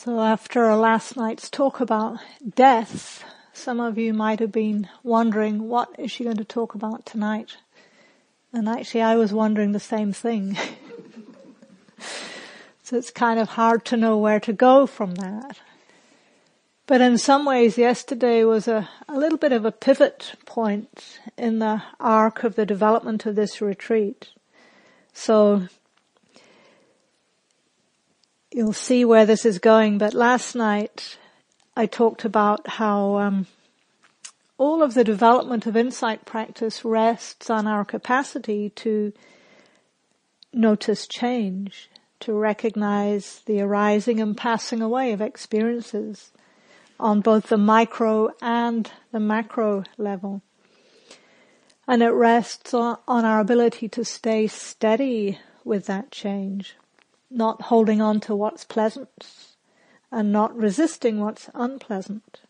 So after last night's talk about death, some of you might have been wondering, what is she going to talk about tonight? And actually I was wondering the same thing. so it's kind of hard to know where to go from that. But in some ways yesterday was a, a little bit of a pivot point in the arc of the development of this retreat. So you'll see where this is going. But last night I talked about how um, all of the development of insight practice rests on our capacity to notice change, to recognize the arising and passing away of experiences on both the micro and the macro level. And it rests on, on our ability to stay steady with that change not holding on to what's pleasant and not resisting what's unpleasant.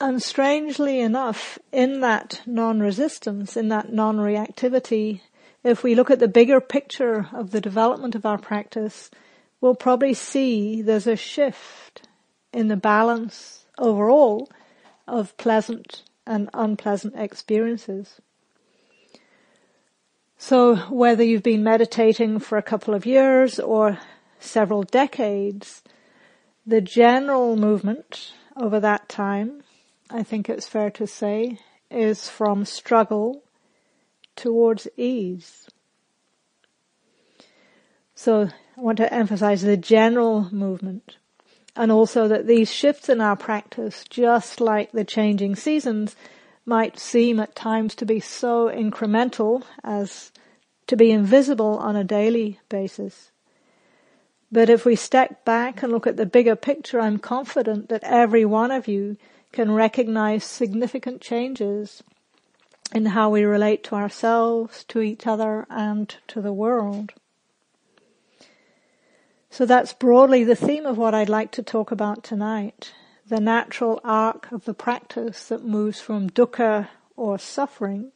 And strangely enough, in that non-resistance, in that non-reactivity, if we look at the bigger picture of the development of our practice, we'll probably see there's a shift in the balance overall of pleasant and unpleasant experiences. So whether you've been meditating for a couple of years or several decades, the general movement over that time, I think it's fair to say, is from struggle towards ease. So I want to emphasize the general movement and also that these shifts in our practice, just like the changing seasons, might seem at times to be so incremental as to be invisible on a daily basis. But if we step back and look at the bigger picture, I'm confident that every one of you can recognize significant changes in how we relate to ourselves, to each other, and to the world. So that's broadly the theme of what I'd like to talk about tonight the natural arc of the practice that moves from dukkha or suffering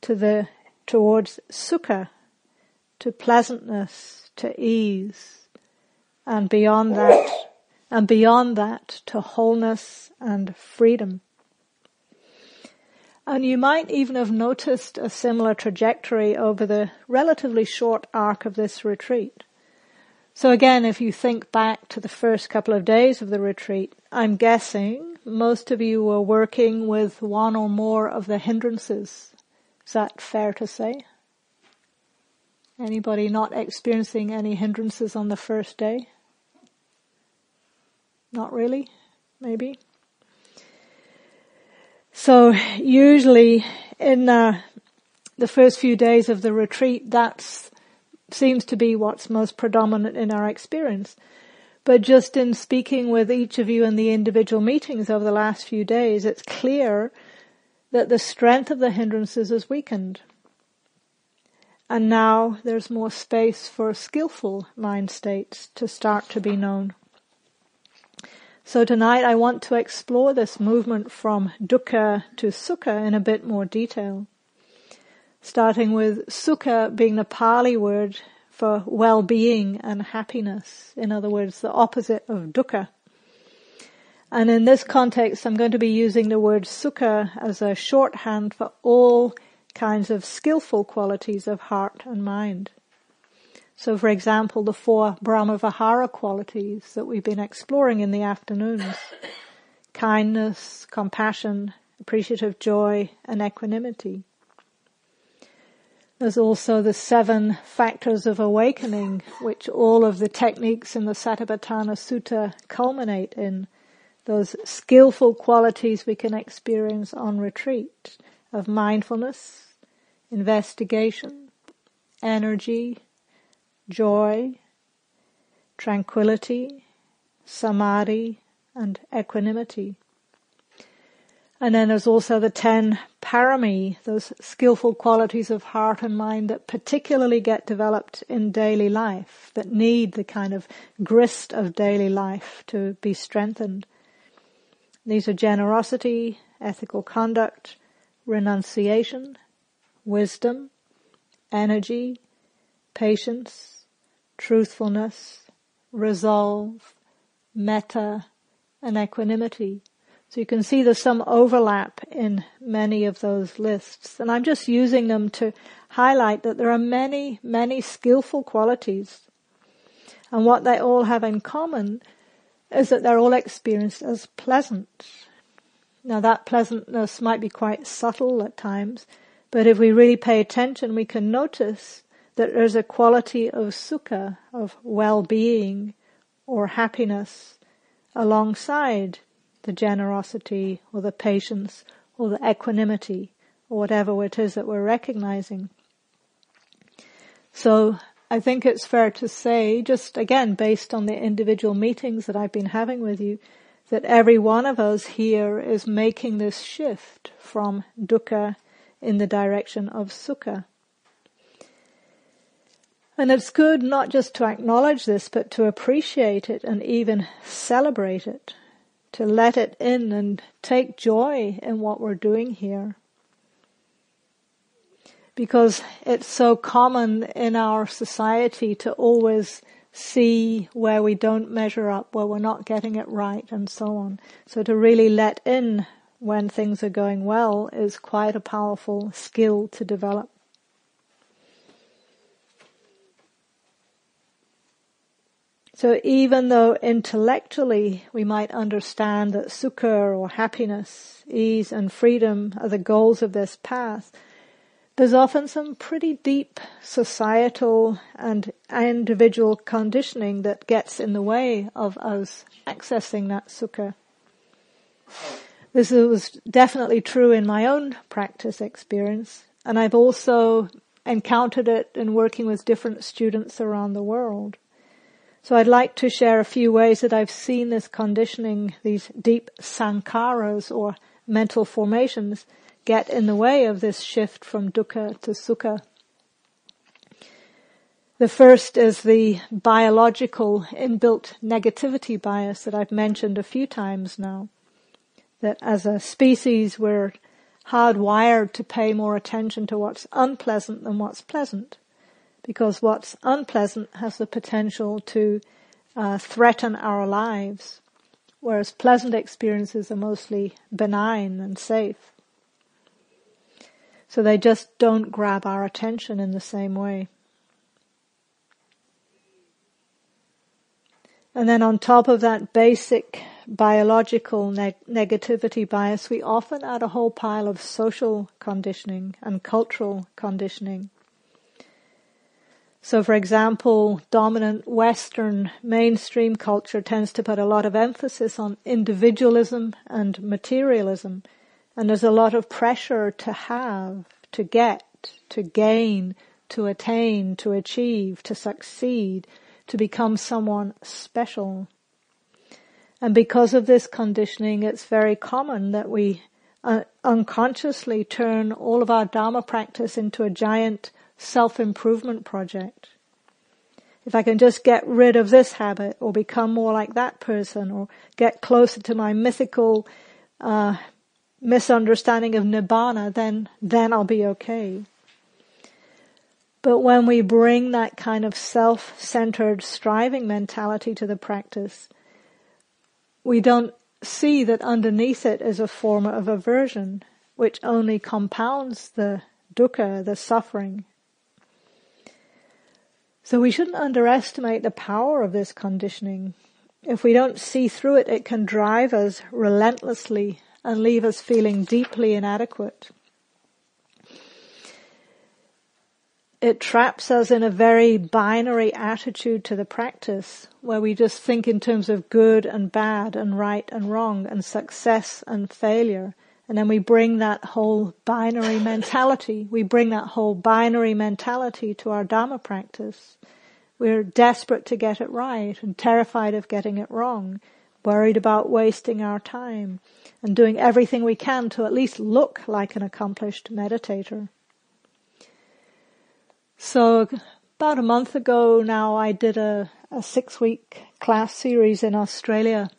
to the towards sukha, to pleasantness, to ease, and beyond that, and beyond that to wholeness and freedom. And you might even have noticed a similar trajectory over the relatively short arc of this retreat. So again, if you think back to the first couple of days of the retreat, I'm guessing most of you were working with one or more of the hindrances. Is that fair to say? Anybody not experiencing any hindrances on the first day? Not really? Maybe? So usually in uh, the first few days of the retreat, that's seems to be what's most predominant in our experience. But just in speaking with each of you in the individual meetings over the last few days, it's clear that the strength of the hindrances is weakened. And now there's more space for skillful mind states to start to be known. So tonight I want to explore this movement from dukkha to sukha in a bit more detail starting with sukha being the Pali word for well-being and happiness. In other words, the opposite of dukkha. And in this context, I'm going to be using the word sukha as a shorthand for all kinds of skillful qualities of heart and mind. So for example, the four Brahmavihara qualities that we've been exploring in the afternoons. Kindness, compassion, appreciative joy, and equanimity. There's also the seven factors of awakening, which all of the techniques in the Satipatthana Sutta culminate in. Those skillful qualities we can experience on retreat of mindfulness, investigation, energy, joy, tranquility, samadhi, and equanimity. And then there's also the ten parami, those skillful qualities of heart and mind that particularly get developed in daily life, that need the kind of grist of daily life to be strengthened. These are generosity, ethical conduct, renunciation, wisdom, energy, patience, truthfulness, resolve, metta, and equanimity. So you can see there's some overlap in many of those lists. And I'm just using them to highlight that there are many, many skillful qualities. And what they all have in common is that they're all experienced as pleasant. Now that pleasantness might be quite subtle at times, but if we really pay attention, we can notice that there's a quality of sukha, of well-being or happiness alongside the generosity or the patience or the equanimity or whatever it is that we're recognizing. So I think it's fair to say, just again based on the individual meetings that I've been having with you, that every one of us here is making this shift from dukkha in the direction of sukha. And it's good not just to acknowledge this, but to appreciate it and even celebrate it to let it in and take joy in what we're doing here. Because it's so common in our society to always see where we don't measure up, where we're not getting it right and so on. So to really let in when things are going well is quite a powerful skill to develop. So even though intellectually we might understand that sukha or happiness, ease and freedom are the goals of this path, there's often some pretty deep societal and individual conditioning that gets in the way of us accessing that sukha. This was definitely true in my own practice experience, and I've also encountered it in working with different students around the world. So I'd like to share a few ways that I've seen this conditioning, these deep sankharas or mental formations get in the way of this shift from dukkha to sukha. The first is the biological inbuilt negativity bias that I've mentioned a few times now. That as a species we're hardwired to pay more attention to what's unpleasant than what's pleasant because what's unpleasant has the potential to uh, threaten our lives, whereas pleasant experiences are mostly benign and safe. So they just don't grab our attention in the same way. And then on top of that basic biological neg- negativity bias, we often add a whole pile of social conditioning and cultural conditioning. So for example, dominant Western mainstream culture tends to put a lot of emphasis on individualism and materialism. And there's a lot of pressure to have, to get, to gain, to attain, to achieve, to succeed, to become someone special. And because of this conditioning, it's very common that we uh, unconsciously turn all of our Dharma practice into a giant self-improvement project. If I can just get rid of this habit or become more like that person or get closer to my mythical uh, misunderstanding of nibbana, then then I'll be okay. But when we bring that kind of self-centered striving mentality to the practice, we don't see that underneath it is a form of aversion, which only compounds the dukkha, the suffering, so we shouldn't underestimate the power of this conditioning. If we don't see through it, it can drive us relentlessly and leave us feeling deeply inadequate. It traps us in a very binary attitude to the practice where we just think in terms of good and bad and right and wrong and success and failure. And then we bring that whole binary mentality, we bring that whole binary mentality to our Dharma practice. We're desperate to get it right and terrified of getting it wrong, worried about wasting our time and doing everything we can to at least look like an accomplished meditator. So about a month ago now I did a, a six week class series in Australia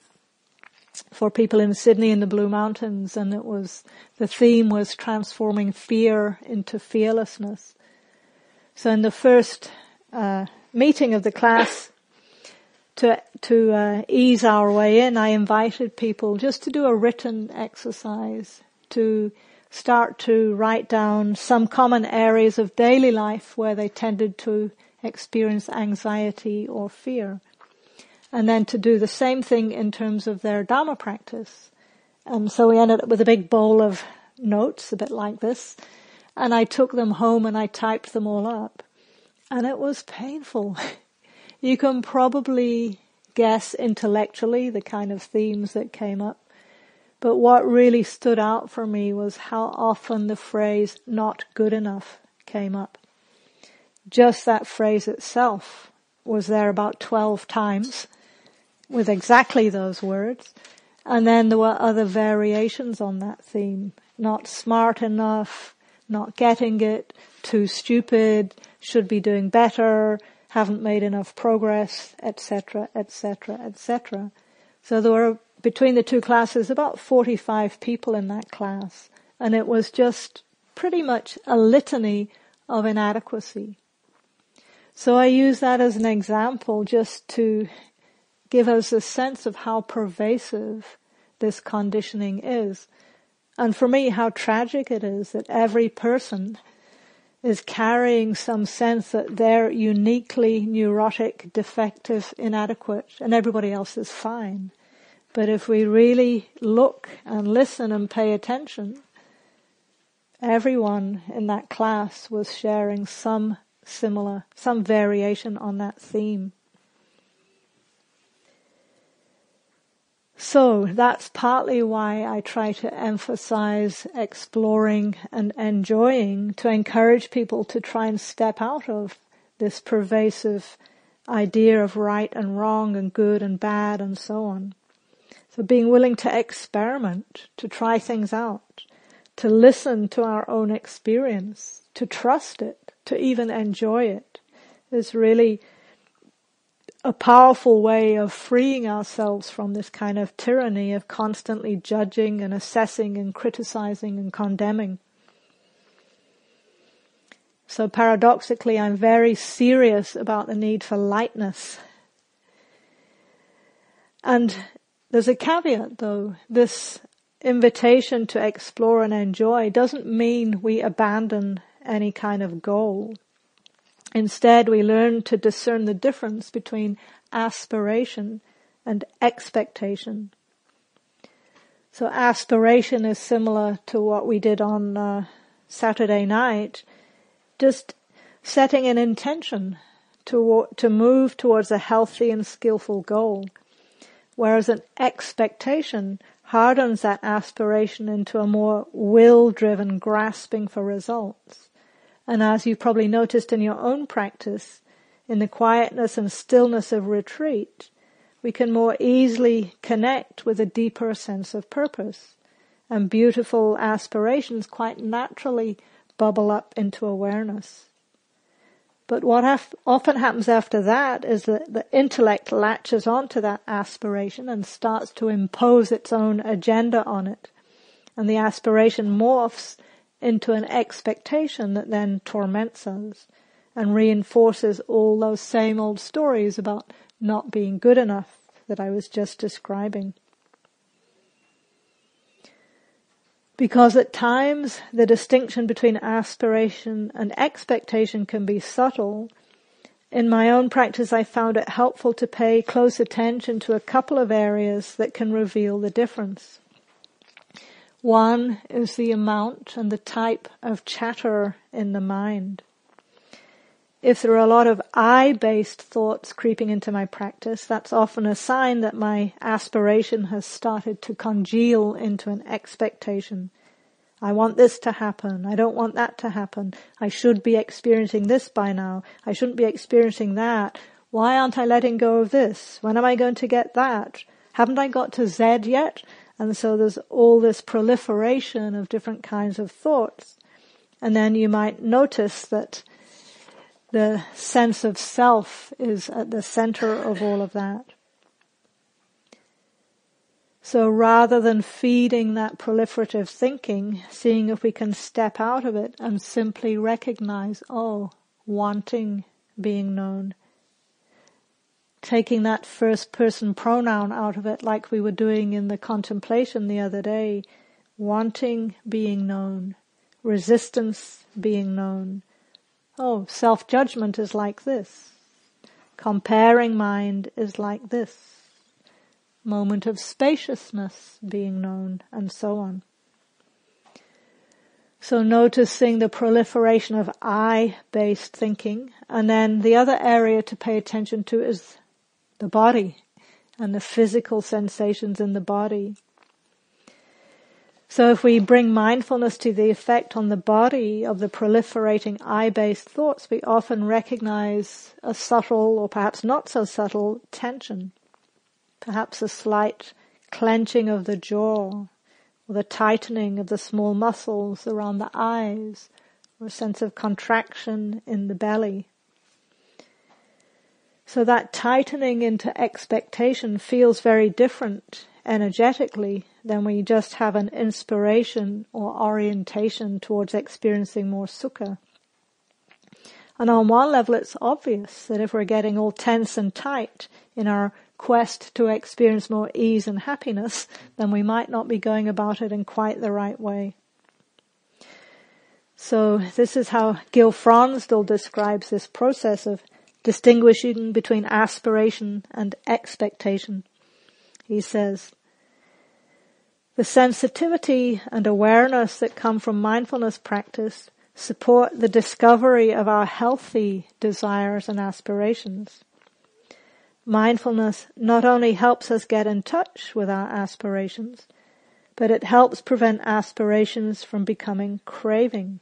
for people in Sydney in the Blue Mountains and it was, the theme was transforming fear into fearlessness. So in the first uh, meeting of the class, to to uh, ease our way in, I invited people just to do a written exercise to start to write down some common areas of daily life where they tended to experience anxiety or fear. And then to do the same thing in terms of their Dharma practice. And so we ended up with a big bowl of notes, a bit like this. And I took them home and I typed them all up. And it was painful. you can probably guess intellectually the kind of themes that came up. But what really stood out for me was how often the phrase not good enough came up. Just that phrase itself was there about 12 times with exactly those words. And then there were other variations on that theme. Not smart enough, not getting it, too stupid, should be doing better, haven't made enough progress, etc., etc., etc. So there were between the two classes about 45 people in that class, and it was just pretty much a litany of inadequacy. So I use that as an example just to give us a sense of how pervasive this conditioning is. And for me, how tragic it is that every person is carrying some sense that they're uniquely neurotic, defective, inadequate, and everybody else is fine. But if we really look and listen and pay attention, everyone in that class was sharing some similar, some variation on that theme. So that's partly why I try to emphasize exploring and enjoying to encourage people to try and step out of this pervasive idea of right and wrong and good and bad and so on. So being willing to experiment, to try things out, to listen to our own experience, to trust it, to even enjoy it is really a powerful way of freeing ourselves from this kind of tyranny of constantly judging and assessing and criticizing and condemning. So paradoxically, I'm very serious about the need for lightness. And there's a caveat though. This invitation to explore and enjoy doesn't mean we abandon any kind of goal. Instead, we learn to discern the difference between aspiration and expectation. So aspiration is similar to what we did on uh, Saturday night, just setting an intention to to move towards a healthy and skillful goal, whereas an expectation hardens that aspiration into a more will-driven grasping for results. And as you've probably noticed in your own practice, in the quietness and stillness of retreat, we can more easily connect with a deeper sense of purpose. And beautiful aspirations quite naturally bubble up into awareness. But what haf- often happens after that is that the intellect latches onto that aspiration and starts to impose its own agenda on it. And the aspiration morphs into an expectation that then torments us and reinforces all those same old stories about not being good enough that I was just describing. Because at times the distinction between aspiration and expectation can be subtle, in my own practice I found it helpful to pay close attention to a couple of areas that can reveal the difference. One is the amount and the type of chatter in the mind. If there are a lot of I-based thoughts creeping into my practice, that's often a sign that my aspiration has started to congeal into an expectation. I want this to happen. I don't want that to happen. I should be experiencing this by now. I shouldn't be experiencing that. Why aren't I letting go of this? When am I going to get that? Haven't I got to Z yet? And so there's all this proliferation of different kinds of thoughts. And then you might notice that the sense of self is at the center of all of that. So rather than feeding that proliferative thinking, seeing if we can step out of it and simply recognize, oh, wanting being known, taking that first person pronoun out of it like we were doing in the contemplation the other day, wanting being known, resistance being known. Oh, self-judgment is like this. Comparing mind is like this. Moment of spaciousness being known and so on. So noticing the proliferation of I-based thinking and then the other area to pay attention to is the body and the physical sensations in the body. So if we bring mindfulness to the effect on the body of the proliferating I-based thoughts, we often recognize a subtle or perhaps not so subtle tension. Perhaps a slight clenching of the jaw or the tightening of the small muscles around the eyes or a sense of contraction in the belly. So that tightening into expectation feels very different energetically than we just have an inspiration or orientation towards experiencing more sukha. And on one level it's obvious that if we're getting all tense and tight in our quest to experience more ease and happiness, then we might not be going about it in quite the right way. So this is how Gil Fronsdal describes this process of distinguishing between aspiration and expectation. He says, the sensitivity and awareness that come from mindfulness practice support the discovery of our healthy desires and aspirations. Mindfulness not only helps us get in touch with our aspirations, but it helps prevent aspirations from becoming craving.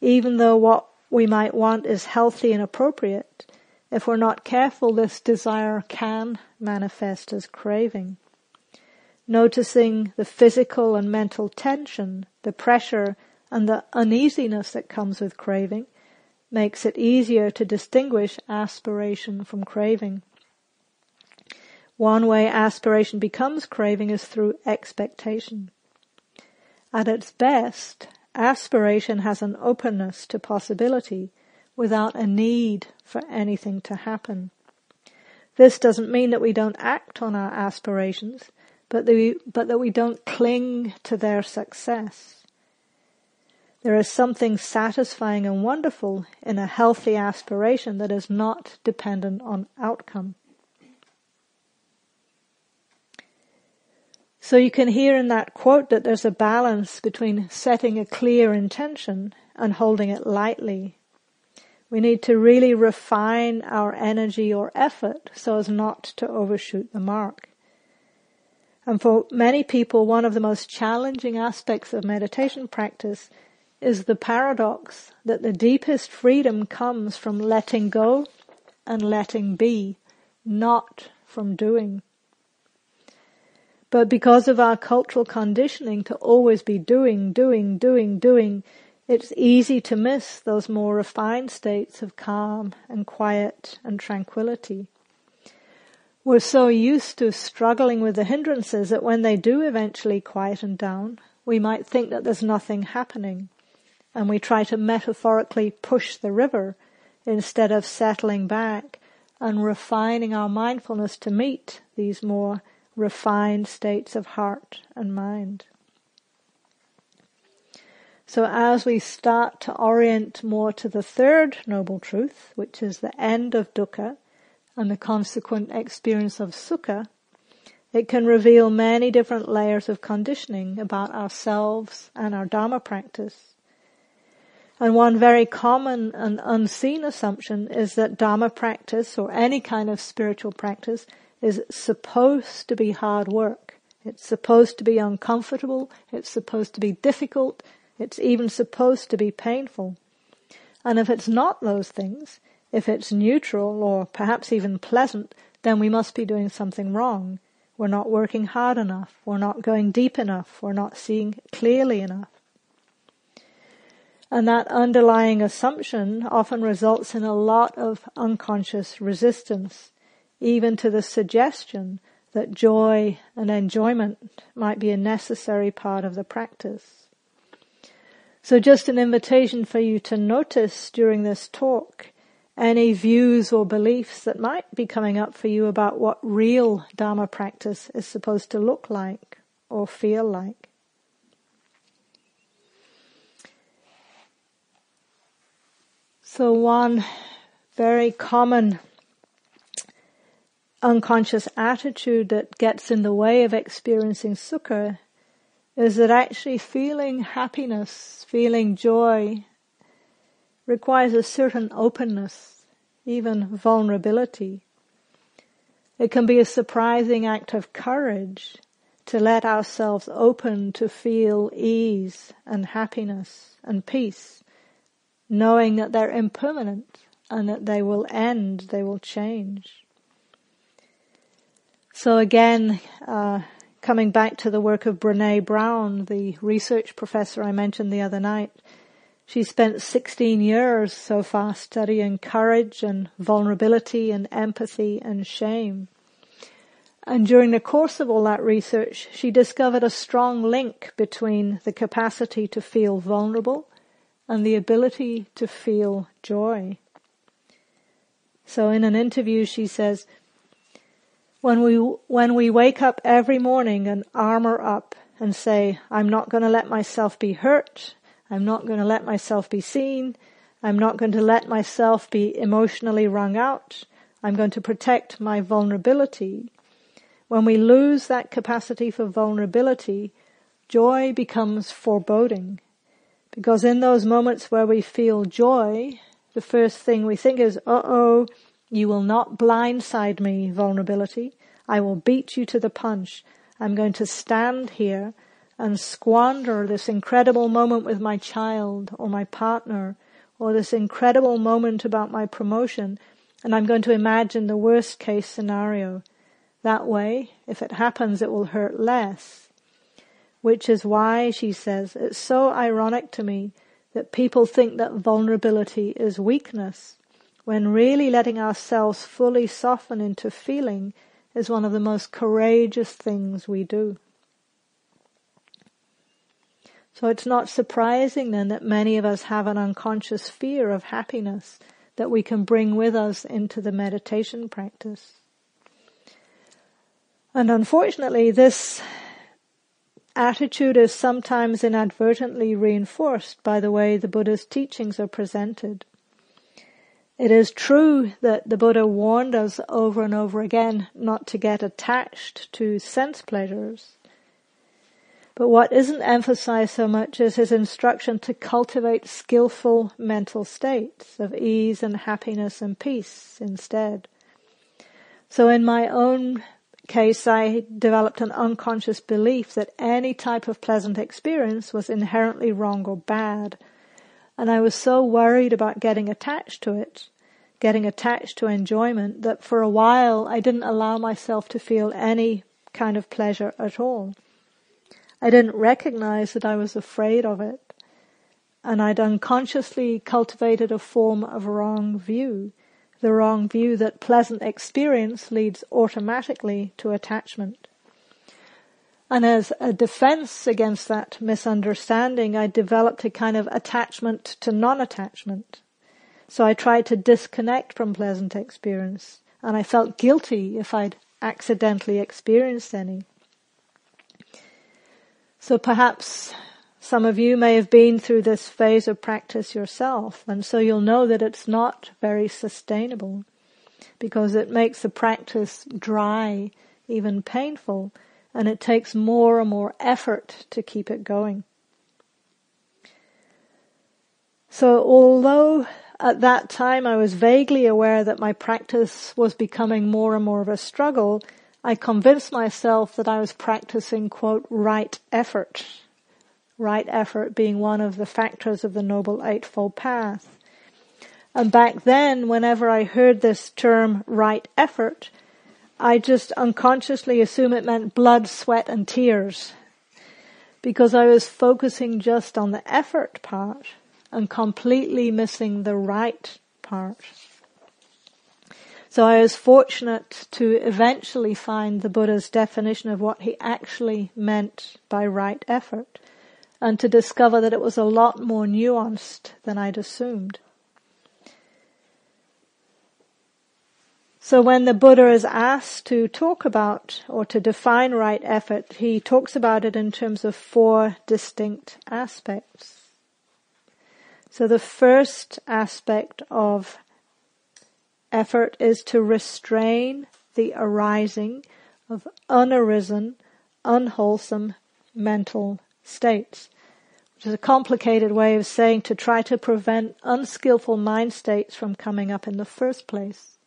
Even though what we might want is healthy and appropriate, if we're not careful, this desire can manifest as craving. Noticing the physical and mental tension, the pressure and the uneasiness that comes with craving makes it easier to distinguish aspiration from craving. One way aspiration becomes craving is through expectation. At its best, Aspiration has an openness to possibility without a need for anything to happen. This doesn't mean that we don't act on our aspirations, but that we, but that we don't cling to their success. There is something satisfying and wonderful in a healthy aspiration that is not dependent on outcome. So you can hear in that quote that there's a balance between setting a clear intention and holding it lightly. We need to really refine our energy or effort so as not to overshoot the mark. And for many people, one of the most challenging aspects of meditation practice is the paradox that the deepest freedom comes from letting go and letting be, not from doing. But because of our cultural conditioning to always be doing, doing, doing, doing, it's easy to miss those more refined states of calm and quiet and tranquility. We're so used to struggling with the hindrances that when they do eventually quieten down, we might think that there's nothing happening. And we try to metaphorically push the river instead of settling back and refining our mindfulness to meet these more refined states of heart and mind. So as we start to orient more to the third noble truth, which is the end of dukkha and the consequent experience of sukha, it can reveal many different layers of conditioning about ourselves and our Dharma practice. And one very common and unseen assumption is that Dharma practice or any kind of spiritual practice is supposed to be hard work. It's supposed to be uncomfortable. It's supposed to be difficult. It's even supposed to be painful. And if it's not those things, if it's neutral or perhaps even pleasant, then we must be doing something wrong. We're not working hard enough. We're not going deep enough. We're not seeing clearly enough. And that underlying assumption often results in a lot of unconscious resistance even to the suggestion that joy and enjoyment might be a necessary part of the practice. So just an invitation for you to notice during this talk any views or beliefs that might be coming up for you about what real Dharma practice is supposed to look like or feel like. So one very common unconscious attitude that gets in the way of experiencing sukha is that actually feeling happiness, feeling joy, requires a certain openness, even vulnerability. It can be a surprising act of courage to let ourselves open to feel ease and happiness and peace, knowing that they're impermanent and that they will end, they will change. So again, uh, coming back to the work of Brene Brown, the research professor I mentioned the other night, she spent 16 years so far studying courage and vulnerability and empathy and shame. And during the course of all that research, she discovered a strong link between the capacity to feel vulnerable and the ability to feel joy. So in an interview she says, when we, when we wake up every morning and armor up and say, I'm not going to let myself be hurt, I'm not going to let myself be seen. I'm not going to let myself be emotionally wrung out. I'm going to protect my vulnerability. When we lose that capacity for vulnerability, joy becomes foreboding. Because in those moments where we feel joy, the first thing we think is, uh-oh, you will not blindside me, vulnerability. I will beat you to the punch. I'm going to stand here and squander this incredible moment with my child or my partner or this incredible moment about my promotion and I'm going to imagine the worst case scenario. That way, if it happens, it will hurt less. Which is why, she says, it's so ironic to me that people think that vulnerability is weakness, when really letting ourselves fully soften into feeling is one of the most courageous things we do. So it's not surprising then that many of us have an unconscious fear of happiness that we can bring with us into the meditation practice. And unfortunately, this attitude is sometimes inadvertently reinforced by the way the Buddha's teachings are presented. It is true that the Buddha warned us over and over again not to get attached to sense pleasures. But what isn't emphasized so much is his instruction to cultivate skillful mental states of ease and happiness and peace instead. So in my own case, I developed an unconscious belief that any type of pleasant experience was inherently wrong or bad. And I was so worried about getting attached to it, getting attached to enjoyment, that for a while I didn't allow myself to feel any kind of pleasure at all. I didn't recognize that I was afraid of it. And I'd unconsciously cultivated a form of wrong view. The wrong view that pleasant experience leads automatically to attachment. And as a defense against that misunderstanding, I developed a kind of attachment to non-attachment. So I tried to disconnect from pleasant experience, and I felt guilty if I'd accidentally experienced any. So perhaps some of you may have been through this phase of practice yourself, and so you'll know that it's not very sustainable because it makes the practice dry, even painful, and it takes more and more effort to keep it going. So although at that time I was vaguely aware that my practice was becoming more and more of a struggle, I convinced myself that I was practicing, quote, right effort. Right effort being one of the factors of the Noble Eightfold Path. And back then, whenever I heard this term right effort, I just unconsciously assume it meant blood, sweat and tears. Because I was focusing just on the effort part and completely missing the right part. So I was fortunate to eventually find the Buddha's definition of what he actually meant by right effort and to discover that it was a lot more nuanced than I'd assumed. So when the Buddha is asked to talk about or to define right effort, he talks about it in terms of four distinct aspects. So the first aspect of effort is to restrain the arising of unarisen, unwholesome mental states, which is a complicated way of saying to try to prevent unskillful mind states from coming up in the first place.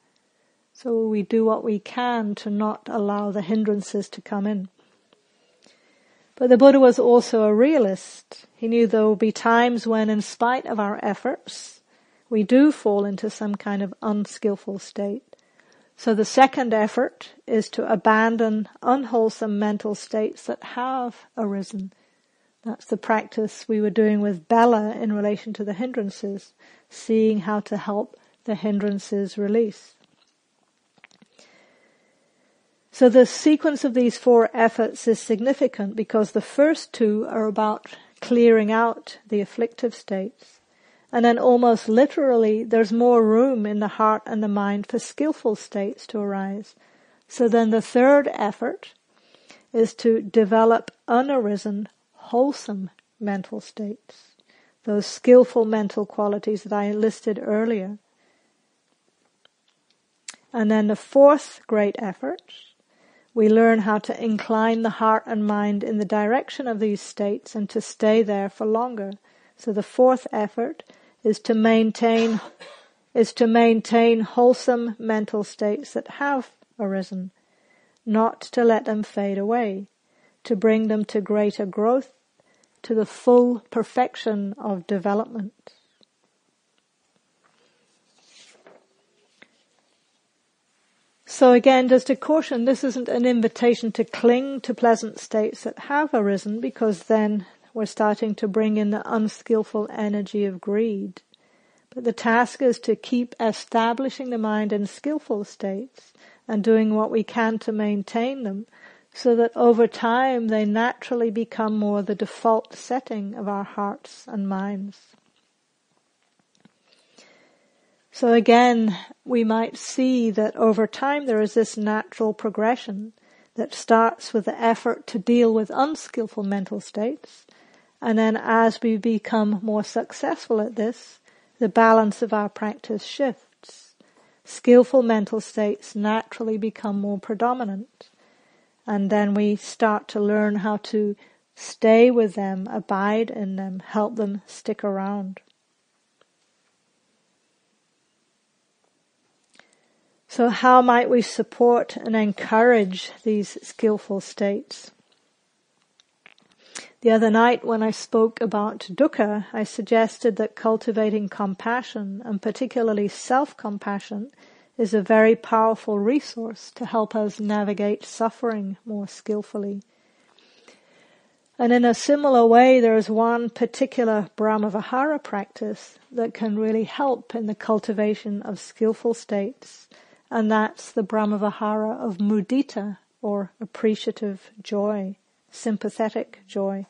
So we do what we can to not allow the hindrances to come in. But the Buddha was also a realist. He knew there will be times when in spite of our efforts, we do fall into some kind of unskillful state. So the second effort is to abandon unwholesome mental states that have arisen. That's the practice we were doing with Bella in relation to the hindrances, seeing how to help the hindrances release. So the sequence of these four efforts is significant because the first two are about clearing out the afflictive states. And then almost literally, there's more room in the heart and the mind for skillful states to arise. So then the third effort is to develop unarisen, wholesome mental states. Those skillful mental qualities that I listed earlier. And then the fourth great effort, we learn how to incline the heart and mind in the direction of these states and to stay there for longer. So the fourth effort is to maintain is to maintain wholesome mental states that have arisen, not to let them fade away, to bring them to greater growth, to the full perfection of development. So again, just a caution, this isn't an invitation to cling to pleasant states that have arisen because then we're starting to bring in the unskillful energy of greed. But the task is to keep establishing the mind in skillful states and doing what we can to maintain them so that over time they naturally become more the default setting of our hearts and minds. So again, we might see that over time there is this natural progression that starts with the effort to deal with unskillful mental states and then as we become more successful at this, the balance of our practice shifts. Skillful mental states naturally become more predominant. And then we start to learn how to stay with them, abide in them, help them stick around. So how might we support and encourage these skillful states? The other night when I spoke about dukkha, I suggested that cultivating compassion and particularly self-compassion is a very powerful resource to help us navigate suffering more skillfully. And in a similar way, there is one particular Brahmavihara practice that can really help in the cultivation of skillful states, and that's the Brahmavihara of mudita, or appreciative joy sympathetic joy.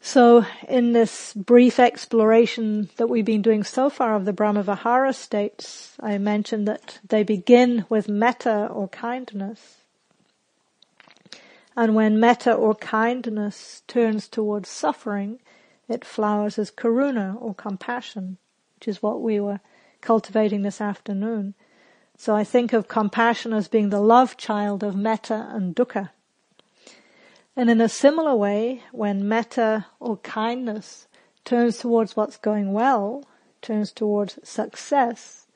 So in this brief exploration that we've been doing so far of the Brahmavihara states, I mentioned that they begin with metta or kindness. And when metta or kindness turns towards suffering, it flowers as karuna or compassion, which is what we were cultivating this afternoon. So I think of compassion as being the love child of metta and dukkha. And in a similar way, when metta or kindness turns towards what's going well, turns towards success,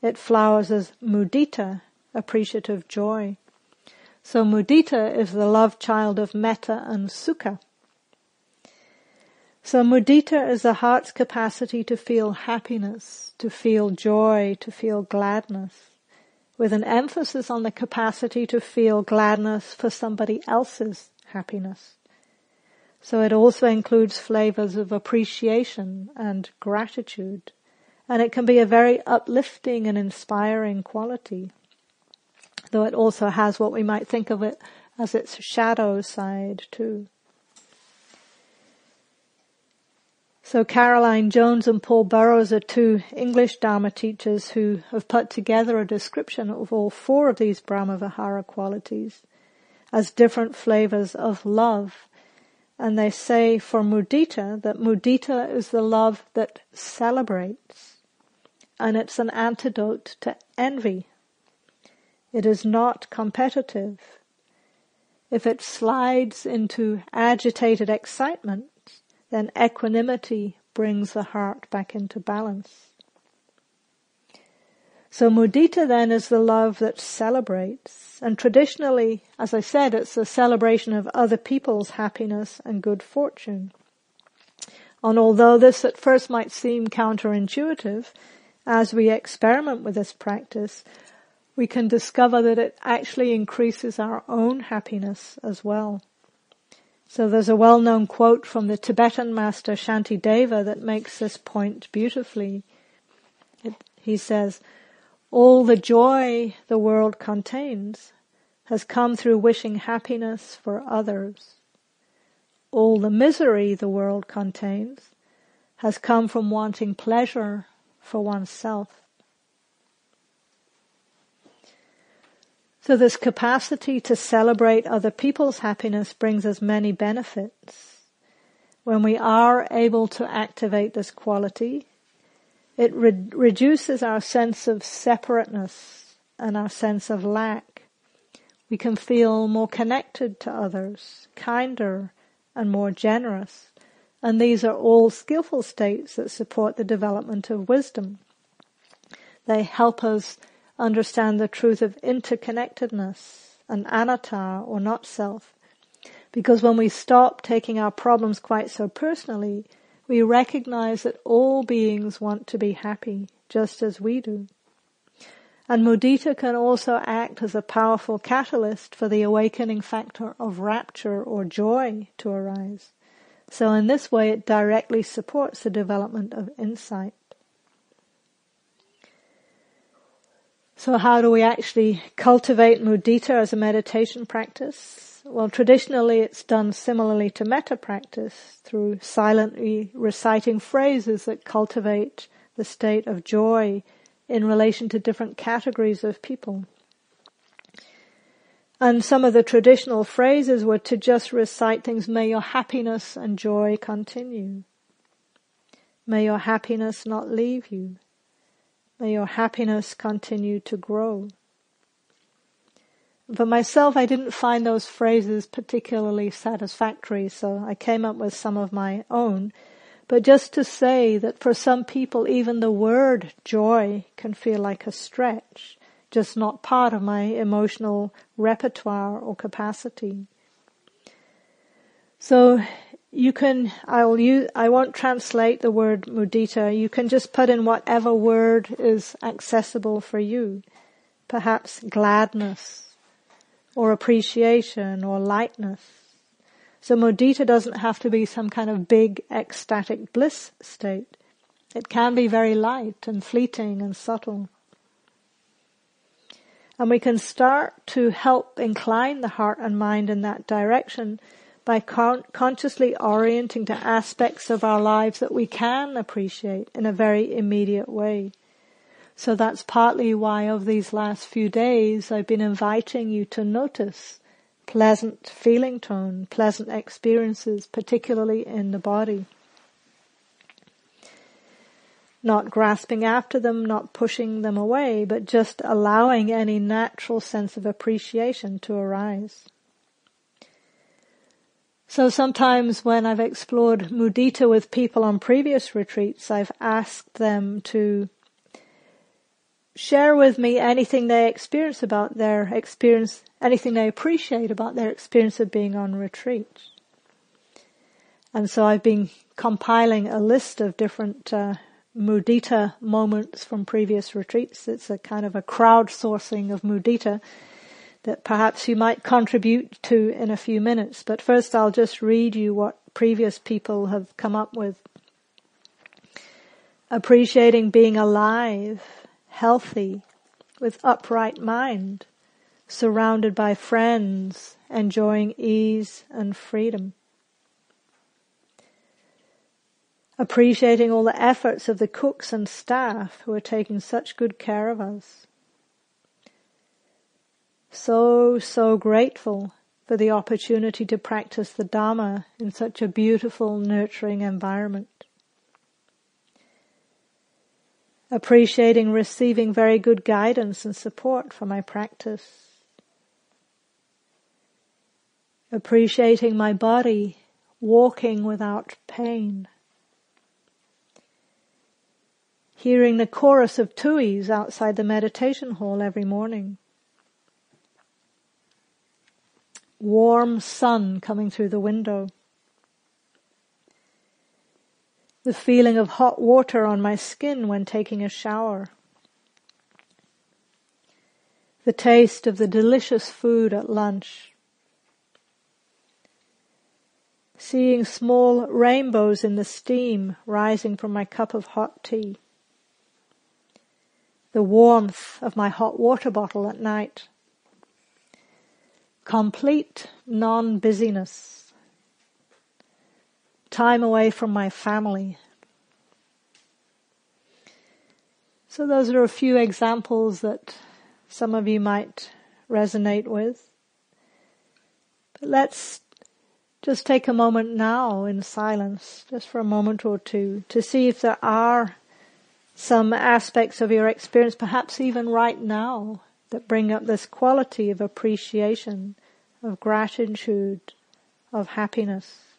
it flowers as mudita, appreciative joy. So mudita is the love child of metta and sukha. So mudita is the heart's capacity to feel happiness, to feel joy, to feel gladness with an emphasis on the capacity to feel gladness for somebody else's happiness. So it also includes flavors of appreciation and gratitude. And it can be a very uplifting and inspiring quality. Though it also has what we might think of it as its shadow side too. So Caroline Jones and Paul Burrows are two English Dharma teachers who have put together a description of all four of these Brahmavihara qualities as different flavors of love. And they say for mudita that mudita is the love that celebrates and it's an antidote to envy. It is not competitive. If it slides into agitated excitement, then equanimity brings the heart back into balance. So mudita then is the love that celebrates. And traditionally, as I said, it's a celebration of other people's happiness and good fortune. And although this at first might seem counterintuitive, as we experiment with this practice, we can discover that it actually increases our own happiness as well. So there's a well-known quote from the Tibetan master Shantideva that makes this point beautifully. It, he says, all the joy the world contains has come through wishing happiness for others. All the misery the world contains has come from wanting pleasure for oneself. So this capacity to celebrate other people's happiness brings us many benefits. When we are able to activate this quality, it re- reduces our sense of separateness and our sense of lack. We can feel more connected to others, kinder and more generous. And these are all skillful states that support the development of wisdom. They help us understand the truth of interconnectedness and anatta or not self. Because when we stop taking our problems quite so personally, we recognize that all beings want to be happy, just as we do. And mudita can also act as a powerful catalyst for the awakening factor of rapture or joy to arise. So in this way it directly supports the development of insight. So how do we actually cultivate mudita as a meditation practice? Well, traditionally it's done similarly to metta practice through silently reciting phrases that cultivate the state of joy in relation to different categories of people. And some of the traditional phrases were to just recite things, may your happiness and joy continue. May your happiness not leave you. May your happiness continue to grow. For myself, I didn't find those phrases particularly satisfactory, so I came up with some of my own. But just to say that for some people, even the word joy can feel like a stretch, just not part of my emotional repertoire or capacity. So you can, I'll use, I won't translate the word mudita. You can just put in whatever word is accessible for you. Perhaps gladness, or appreciation or lightness. So mudita doesn't have to be some kind of big ecstatic bliss state. It can be very light and fleeting and subtle. And we can start to help incline the heart and mind in that direction by con- consciously orienting to aspects of our lives that we can appreciate in a very immediate way. So that's partly why of these last few days I've been inviting you to notice pleasant feeling tone, pleasant experiences, particularly in the body. Not grasping after them, not pushing them away, but just allowing any natural sense of appreciation to arise. So sometimes when I've explored mudita with people on previous retreats, I've asked them to share with me anything they experience about their experience, anything they appreciate about their experience of being on retreat. And so I've been compiling a list of different uh, mudita moments from previous retreats. It's a kind of a crowdsourcing of mudita that perhaps you might contribute to in a few minutes. But first I'll just read you what previous people have come up with. Appreciating being alive healthy, with upright mind, surrounded by friends, enjoying ease and freedom. Appreciating all the efforts of the cooks and staff who are taking such good care of us. So, so grateful for the opportunity to practice the Dharma in such a beautiful, nurturing environment. Appreciating receiving very good guidance and support for my practice. Appreciating my body walking without pain. Hearing the chorus of tuis outside the meditation hall every morning. Warm sun coming through the window. The feeling of hot water on my skin when taking a shower. The taste of the delicious food at lunch. Seeing small rainbows in the steam rising from my cup of hot tea. The warmth of my hot water bottle at night complete non-busyness, time away from my family. So those are a few examples that some of you might resonate with. But let's just take a moment now in silence, just for a moment or two, to see if there are some aspects of your experience, perhaps even right now, that bring up this quality of appreciation, of gratitude, of happiness.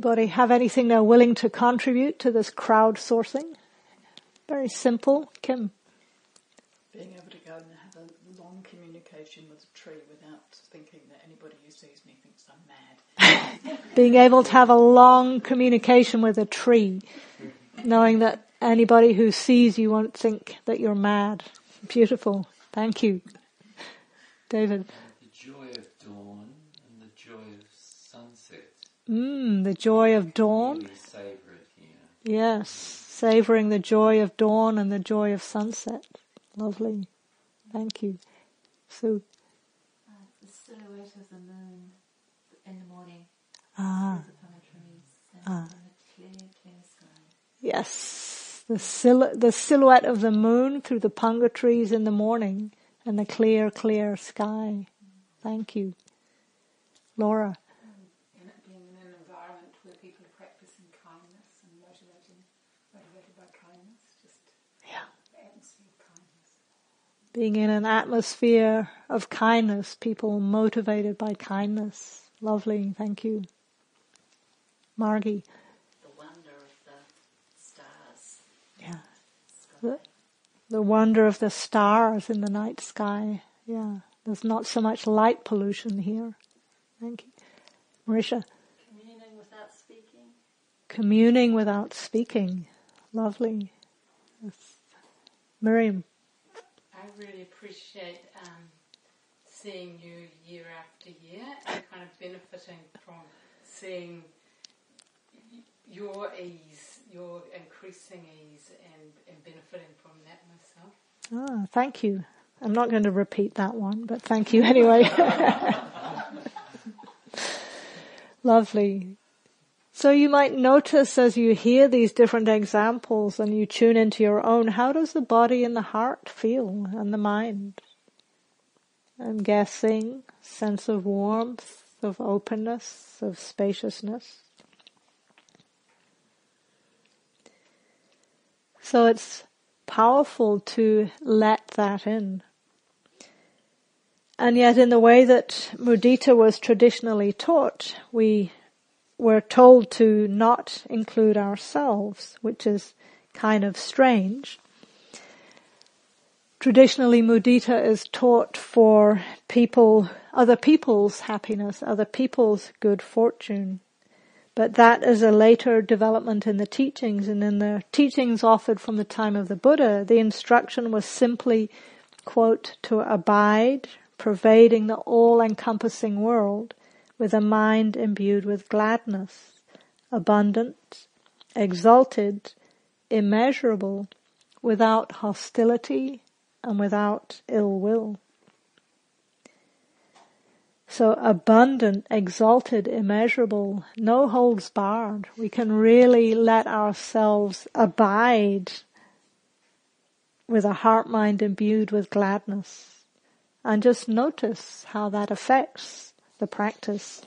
Anybody have anything they're willing to contribute to this crowdsourcing? Very simple. Kim. Being able to go and have a long communication with a tree without thinking that anybody who sees me thinks I'm mad. Being able to have a long communication with a tree, knowing that anybody who sees you won't think that you're mad. Beautiful. Thank you. David. Mm, the joy of dawn. Yes, savoring the joy of dawn and the joy of sunset. Lovely. Thank you. So. Uh, the silhouette of the moon in the morning. Ah. ah. Clear, clear yes, the, sil- the silhouette of the moon through the punga trees in the morning and the clear, clear sky. Thank you. Laura. Being in an atmosphere of kindness, people motivated by kindness. Lovely, thank you. Margie. The wonder of the stars. Yeah. The, the wonder of the stars in the night sky. Yeah. There's not so much light pollution here. Thank you. Marisha. Communing without speaking. Communing without speaking. Lovely. Miriam really appreciate um, seeing you year after year and kind of benefiting from seeing your ease, your increasing ease, and, and benefiting from that myself. Ah, thank you. I'm not going to repeat that one, but thank you anyway. Lovely. So you might notice as you hear these different examples and you tune into your own, how does the body and the heart feel and the mind? I'm guessing sense of warmth, of openness, of spaciousness. So it's powerful to let that in. And yet in the way that mudita was traditionally taught, we we're told to not include ourselves, which is kind of strange. Traditionally, mudita is taught for people, other people's happiness, other people's good fortune. But that is a later development in the teachings and in the teachings offered from the time of the Buddha, the instruction was simply, quote, to abide, pervading the all-encompassing world with a mind imbued with gladness, abundant, exalted, immeasurable, without hostility and without ill will. So abundant, exalted, immeasurable, no holds barred. We can really let ourselves abide with a heart mind imbued with gladness and just notice how that affects the practice.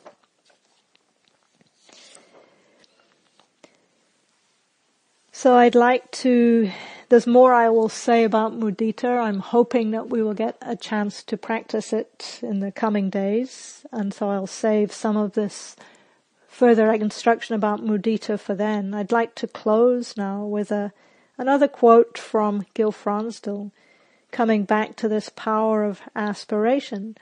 So I'd like to there's more I will say about mudita. I'm hoping that we will get a chance to practice it in the coming days, and so I'll save some of this further instruction about mudita for then. I'd like to close now with a another quote from Gil Fronsdal, coming back to this power of aspiration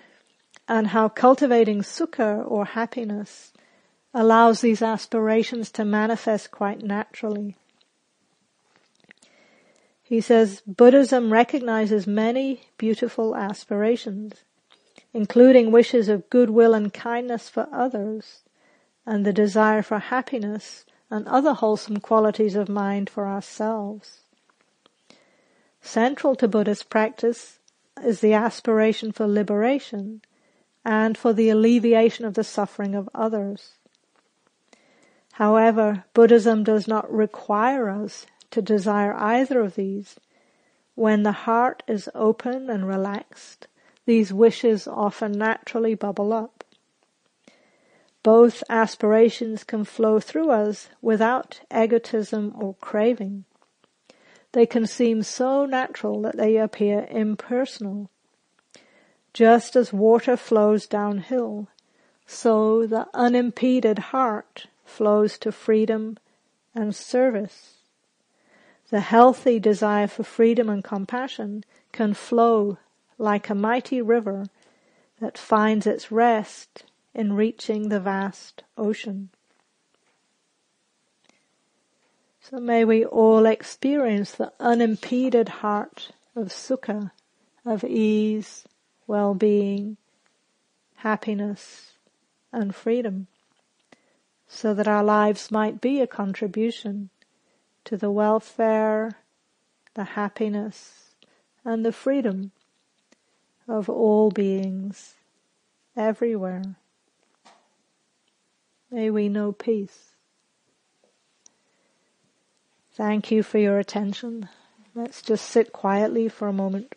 and how cultivating sukha or happiness allows these aspirations to manifest quite naturally. He says Buddhism recognizes many beautiful aspirations, including wishes of goodwill and kindness for others, and the desire for happiness and other wholesome qualities of mind for ourselves. Central to Buddhist practice is the aspiration for liberation and for the alleviation of the suffering of others. However, Buddhism does not require us to desire either of these. When the heart is open and relaxed, these wishes often naturally bubble up. Both aspirations can flow through us without egotism or craving. They can seem so natural that they appear impersonal. Just as water flows downhill, so the unimpeded heart flows to freedom and service. The healthy desire for freedom and compassion can flow like a mighty river that finds its rest in reaching the vast ocean. So may we all experience the unimpeded heart of sukha, of ease, well-being, happiness, and freedom, so that our lives might be a contribution to the welfare, the happiness, and the freedom of all beings everywhere. May we know peace. Thank you for your attention. Let's just sit quietly for a moment.